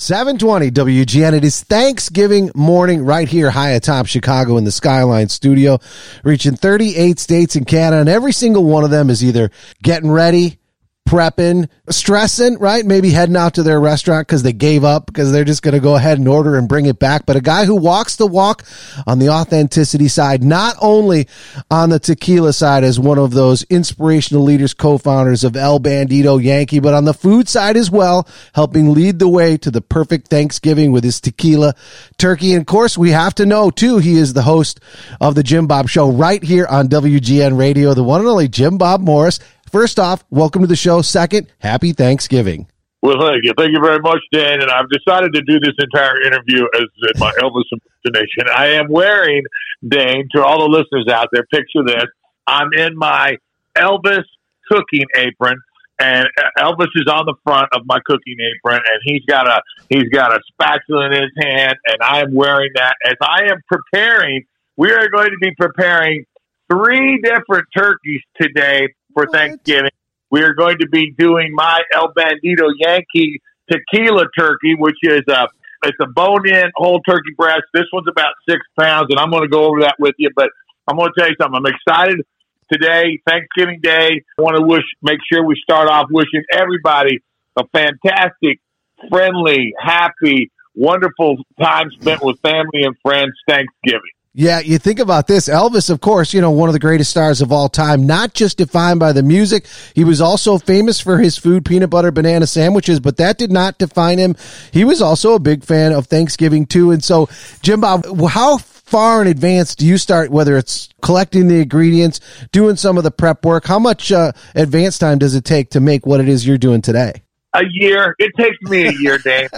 720 WGN. It is Thanksgiving morning right here high atop Chicago in the Skyline studio, reaching 38 states in Canada. And every single one of them is either getting ready, prepping, stressing, right? Maybe heading out to their restaurant because they gave up because they're just going to go ahead and order and bring it back. But a guy who walks the walk on the authenticity side, not only on the tequila side as one of those inspirational leaders, co-founders of El Bandito Yankee, but on the food side as well, helping lead the way to the perfect Thanksgiving with his tequila turkey. And of course, we have to know too, he is the host of the Jim Bob Show right here on WGN Radio, the one and only Jim Bob Morris. First off, welcome to the show. Second, happy Thanksgiving. Well, thank you. Thank you very much, Dan. And I've decided to do this entire interview as my Elvis impersonation. I am wearing, Dane, to all the listeners out there, picture this. I'm in my Elvis cooking apron. And Elvis is on the front of my cooking apron, and he's got a he's got a spatula in his hand, and I am wearing that as I am preparing. We are going to be preparing three different turkeys today for what? Thanksgiving. We are going to be doing my El Bandito Yankee tequila turkey, which is a it's a bone-in whole turkey breast. This one's about six pounds, and I'm going to go over that with you. But I'm going to tell you something. I'm excited today, Thanksgiving Day. I want to wish, make sure we start off wishing everybody a fantastic, friendly, happy, wonderful time spent with family and friends Thanksgiving. Yeah, you think about this. Elvis, of course, you know, one of the greatest stars of all time, not just defined by the music. He was also famous for his food, peanut butter banana sandwiches, but that did not define him. He was also a big fan of Thanksgiving too. And so, Jim Bob, how far in advance do you start, whether it's collecting the ingredients, doing some of the prep work? How much uh, advance time does it take to make what it is you're doing today? A year. It takes me a year, Dave.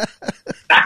uh,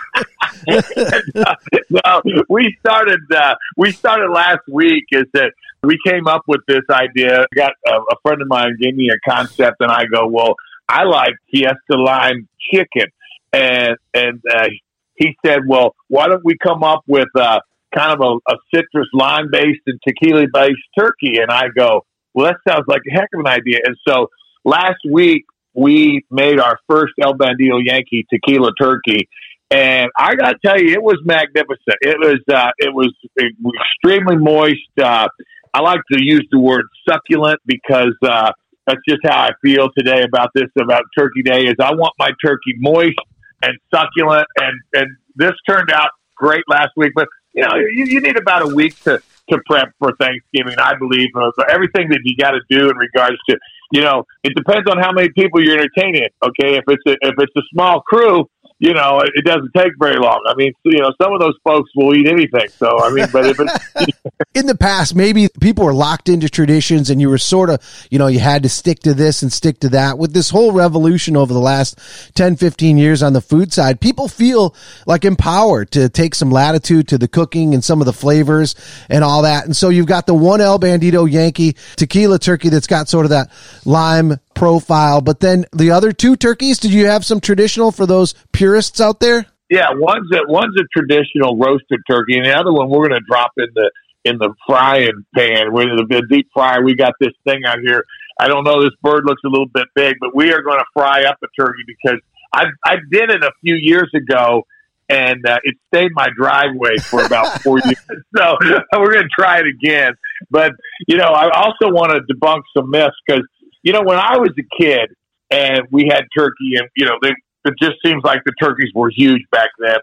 well, we started. Uh, we started last week. Is that we came up with this idea? I got a, a friend of mine gave me a concept, and I go, "Well, I like Fiesta lime chicken," and and uh, he said, "Well, why don't we come up with uh, kind of a, a citrus lime based and tequila based turkey?" And I go, "Well, that sounds like a heck of an idea." And so last week we made our first El Bandito Yankee tequila turkey, and I got to tell you, it was magnificent. It was uh, it was extremely moist. Uh, I like to use the word succulent because uh, that's just how I feel today about this about Turkey Day. Is I want my turkey moist and succulent, and and this turned out great last week. But you know, you, you need about a week to to prep for Thanksgiving. I believe uh, everything that you got to do in regards to you know, it depends on how many people you're entertaining. Okay, if it's a, if it's a small crew, you know, it doesn't take very long. I mean, you know, some of those folks will eat anything. So, I mean, but if in the past, maybe people were locked into traditions and you were sort of, you know, you had to stick to this and stick to that. With this whole revolution over the last 10, 15 years on the food side, people feel like empowered to take some latitude to the cooking and some of the flavors and all that. And so you've got the one El Bandito Yankee tequila turkey that's got sort of that lime profile. But then the other two turkeys, did you have some traditional for those purists out there? Yeah, one's a one's a traditional roasted turkey, and the other one we're going to drop in the in the frying pan with the deep fryer. We got this thing out here. I don't know. This bird looks a little bit big, but we are going to fry up a turkey because I I did it a few years ago, and uh, it stayed my driveway for about four years. So we're going to try it again. But you know, I also want to debunk some myths because you know, when I was a kid and we had turkey, and you know, they, it just seems like the turkeys were huge back then.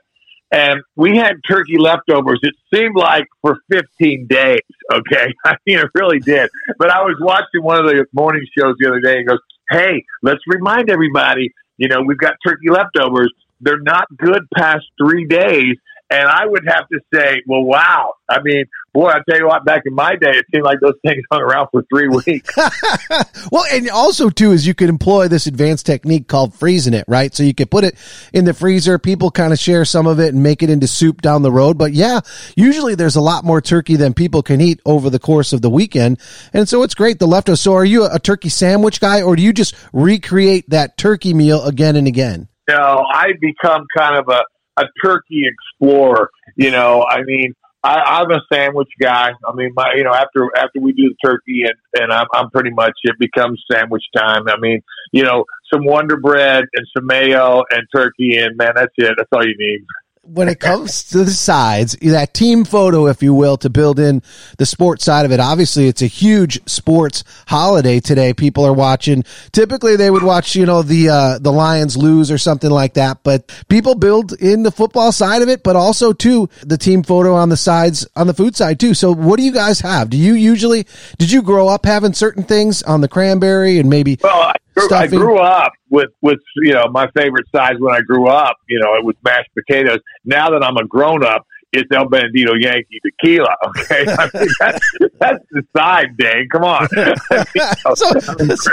And we had turkey leftovers. It seemed like for 15 days. Okay. I mean, it really did. But I was watching one of the morning shows the other day and goes, Hey, let's remind everybody, you know, we've got turkey leftovers. They're not good past three days. And I would have to say, well, wow. I mean, boy, I tell you what, back in my day, it seemed like those things hung around for three weeks. well, and also too is you could employ this advanced technique called freezing it, right? So you could put it in the freezer. People kind of share some of it and make it into soup down the road. But yeah, usually there's a lot more turkey than people can eat over the course of the weekend, and so it's great the leftovers. So are you a turkey sandwich guy, or do you just recreate that turkey meal again and again? No, I become kind of a a turkey explorer. You know, I mean, I, I'm a sandwich guy. I mean, my you know after after we do the turkey and and I'm, I'm pretty much it becomes sandwich time. I mean, you know, some Wonder Bread and some mayo and turkey, and man, that's it. That's all you need when it comes to the sides, that team photo, if you will, to build in the sports side of it. Obviously, it's a huge sports holiday today. People are watching. Typically, they would watch, you know, the uh, the Lions lose or something like that. But people build in the football side of it, but also too the team photo on the sides on the food side too. So, what do you guys have? Do you usually did you grow up having certain things on the cranberry and maybe? Well, grew, I grew up with with you know my favorite size when I grew up. You know, it was mashed potatoes. Now that I'm a grown up, it's El Bandito Yankee Tequila. Okay, I mean, that's, that's the side, Dane. Come on,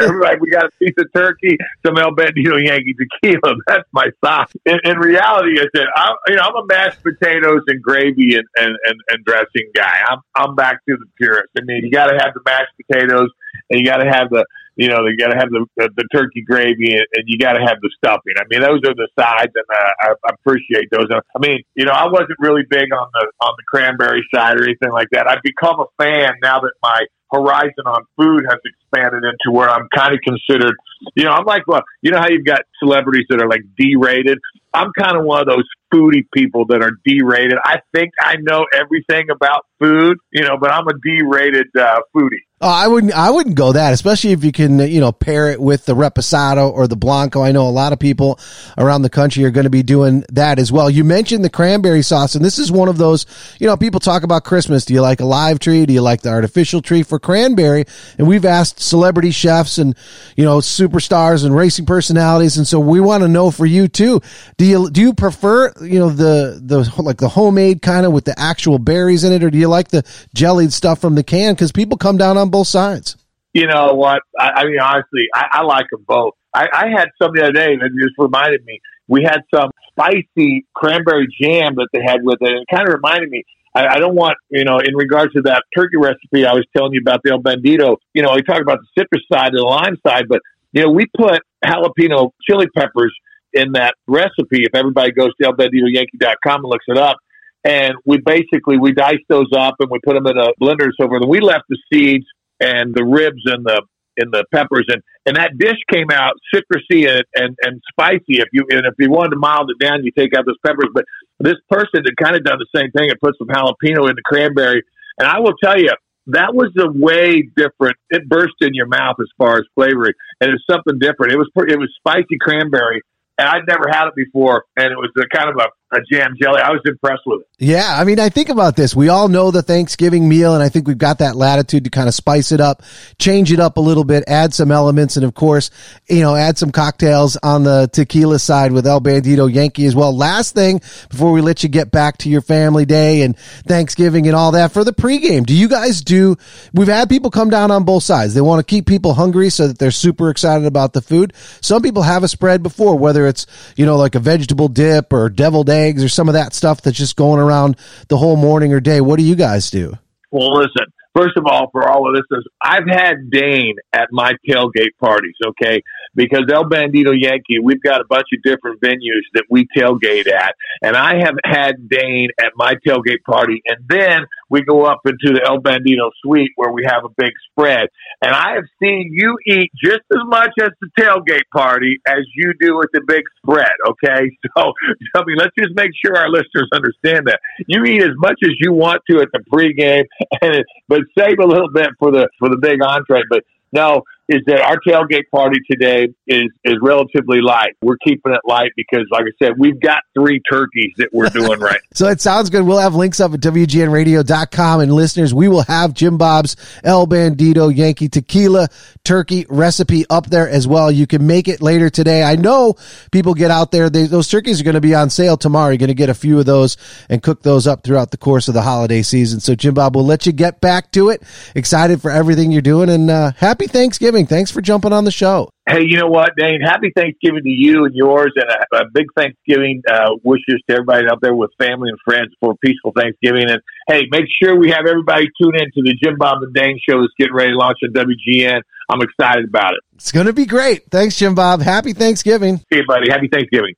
everybody, we got a piece of turkey, some El Bandito Yankee Tequila. That's my side. In, in reality, I said, I'm, you know, I'm a mashed potatoes and gravy and, and, and, and dressing guy. I'm I'm back to the purist. I mean, you got to have the mashed potatoes and you got to have the you know, they got to have the, the, the turkey gravy and, and you got to have the stuffing. I mean, those are the sides, and uh, I, appreciate those. I mean, you know, I wasn't really big on the on the cranberry side or anything like that. I've become a fan now that my horizon on food has expanded into where I'm kind of considered, you know, I'm like, well, you know how you've got celebrities that are like D-rated. I'm kind of one of those foodie people that are D-rated. I think I know everything about food, you know, but I'm a D-rated uh, foodie. Oh, I wouldn't. I wouldn't go that, especially if you can, you know, pair it with the reposado or the blanco. I know a lot of people around the country are going to be doing that as well. You mentioned the cranberry sauce, and this is one of those. You know, people talk about Christmas. Do you like a live tree? Do you like the artificial tree for cranberry? And we've asked celebrity chefs and you know superstars and racing personalities, and so we want to know for you too. Do you do you prefer you know the the like the homemade kind of with the actual berries in it, or do you like the jellied stuff from the can? Because people come down on on both sides. You know what? I, I mean, honestly, I, I like them both. I, I had some the other day that just reminded me. We had some spicy cranberry jam that they had with it, and it kind of reminded me. I, I don't want, you know, in regards to that turkey recipe I was telling you about the El Bandito. You know, we talk about the citrus side and the lime side, but you know, we put jalapeno chili peppers in that recipe. If everybody goes to elbanditoyankee.com and looks it up, and we basically we diced those up and we put them in a blender so forth. And we left the seeds and the ribs and the and the peppers and and that dish came out citrusy and, and and spicy. If you and if you wanted to mild it down, you take out those peppers. But this person had kind of done the same thing and put some jalapeno in the cranberry. And I will tell you, that was a way different. It burst in your mouth as far as flavoring, and it's something different. It was it was spicy cranberry, and I'd never had it before, and it was a kind of a a jam jelly. I was impressed with it. Yeah, I mean, I think about this. We all know the Thanksgiving meal, and I think we've got that latitude to kind of spice it up, change it up a little bit, add some elements, and of course, you know, add some cocktails on the tequila side with El Bandito Yankee as well. Last thing before we let you get back to your family day and Thanksgiving and all that for the pregame. Do you guys do? We've had people come down on both sides. They want to keep people hungry so that they're super excited about the food. Some people have a spread before, whether it's you know like a vegetable dip or deviled eggs or some of that stuff that's just going around the whole morning or day. What do you guys do? Well, listen, first of all, for all of this, I've had Dane at my tailgate parties, okay? Because El Bandito Yankee, we've got a bunch of different venues that we tailgate at. And I have had Dane at my tailgate party. And then we go up into the El Bandito suite where we have a big spread. And I have seen you eat just as much at the tailgate party as you do at the big spread, okay? So, I mean, let's just make sure our listeners understand that. You eat as much as you want to at the pregame, and but save a little bit for the for the big entree. But no, is that our tailgate party today is is relatively light. We're keeping it light because, like I said, we've got three turkeys that we're doing right. so it sounds good. We'll have links up at WGNradio.com. And listeners, we will have Jim Bob's El Bandito Yankee Tequila turkey recipe up there as well. You can make it later today. I know people get out there. They, those turkeys are going to be on sale tomorrow. You're going to get a few of those and cook those up throughout the course of the holiday season. So Jim Bob, we'll let you get back to it. Excited for everything you're doing and uh, happy Thanksgiving. Thanksgiving. Thanks for jumping on the show. Hey, you know what, Dane? Happy Thanksgiving to you and yours, and a, a big Thanksgiving uh, wishes to everybody out there with family and friends for a peaceful Thanksgiving. And hey, make sure we have everybody tune in to the Jim Bob and Dane show that's getting ready to launch on WGN. I'm excited about it. It's going to be great. Thanks, Jim Bob. Happy Thanksgiving. See you, buddy. Happy Thanksgiving.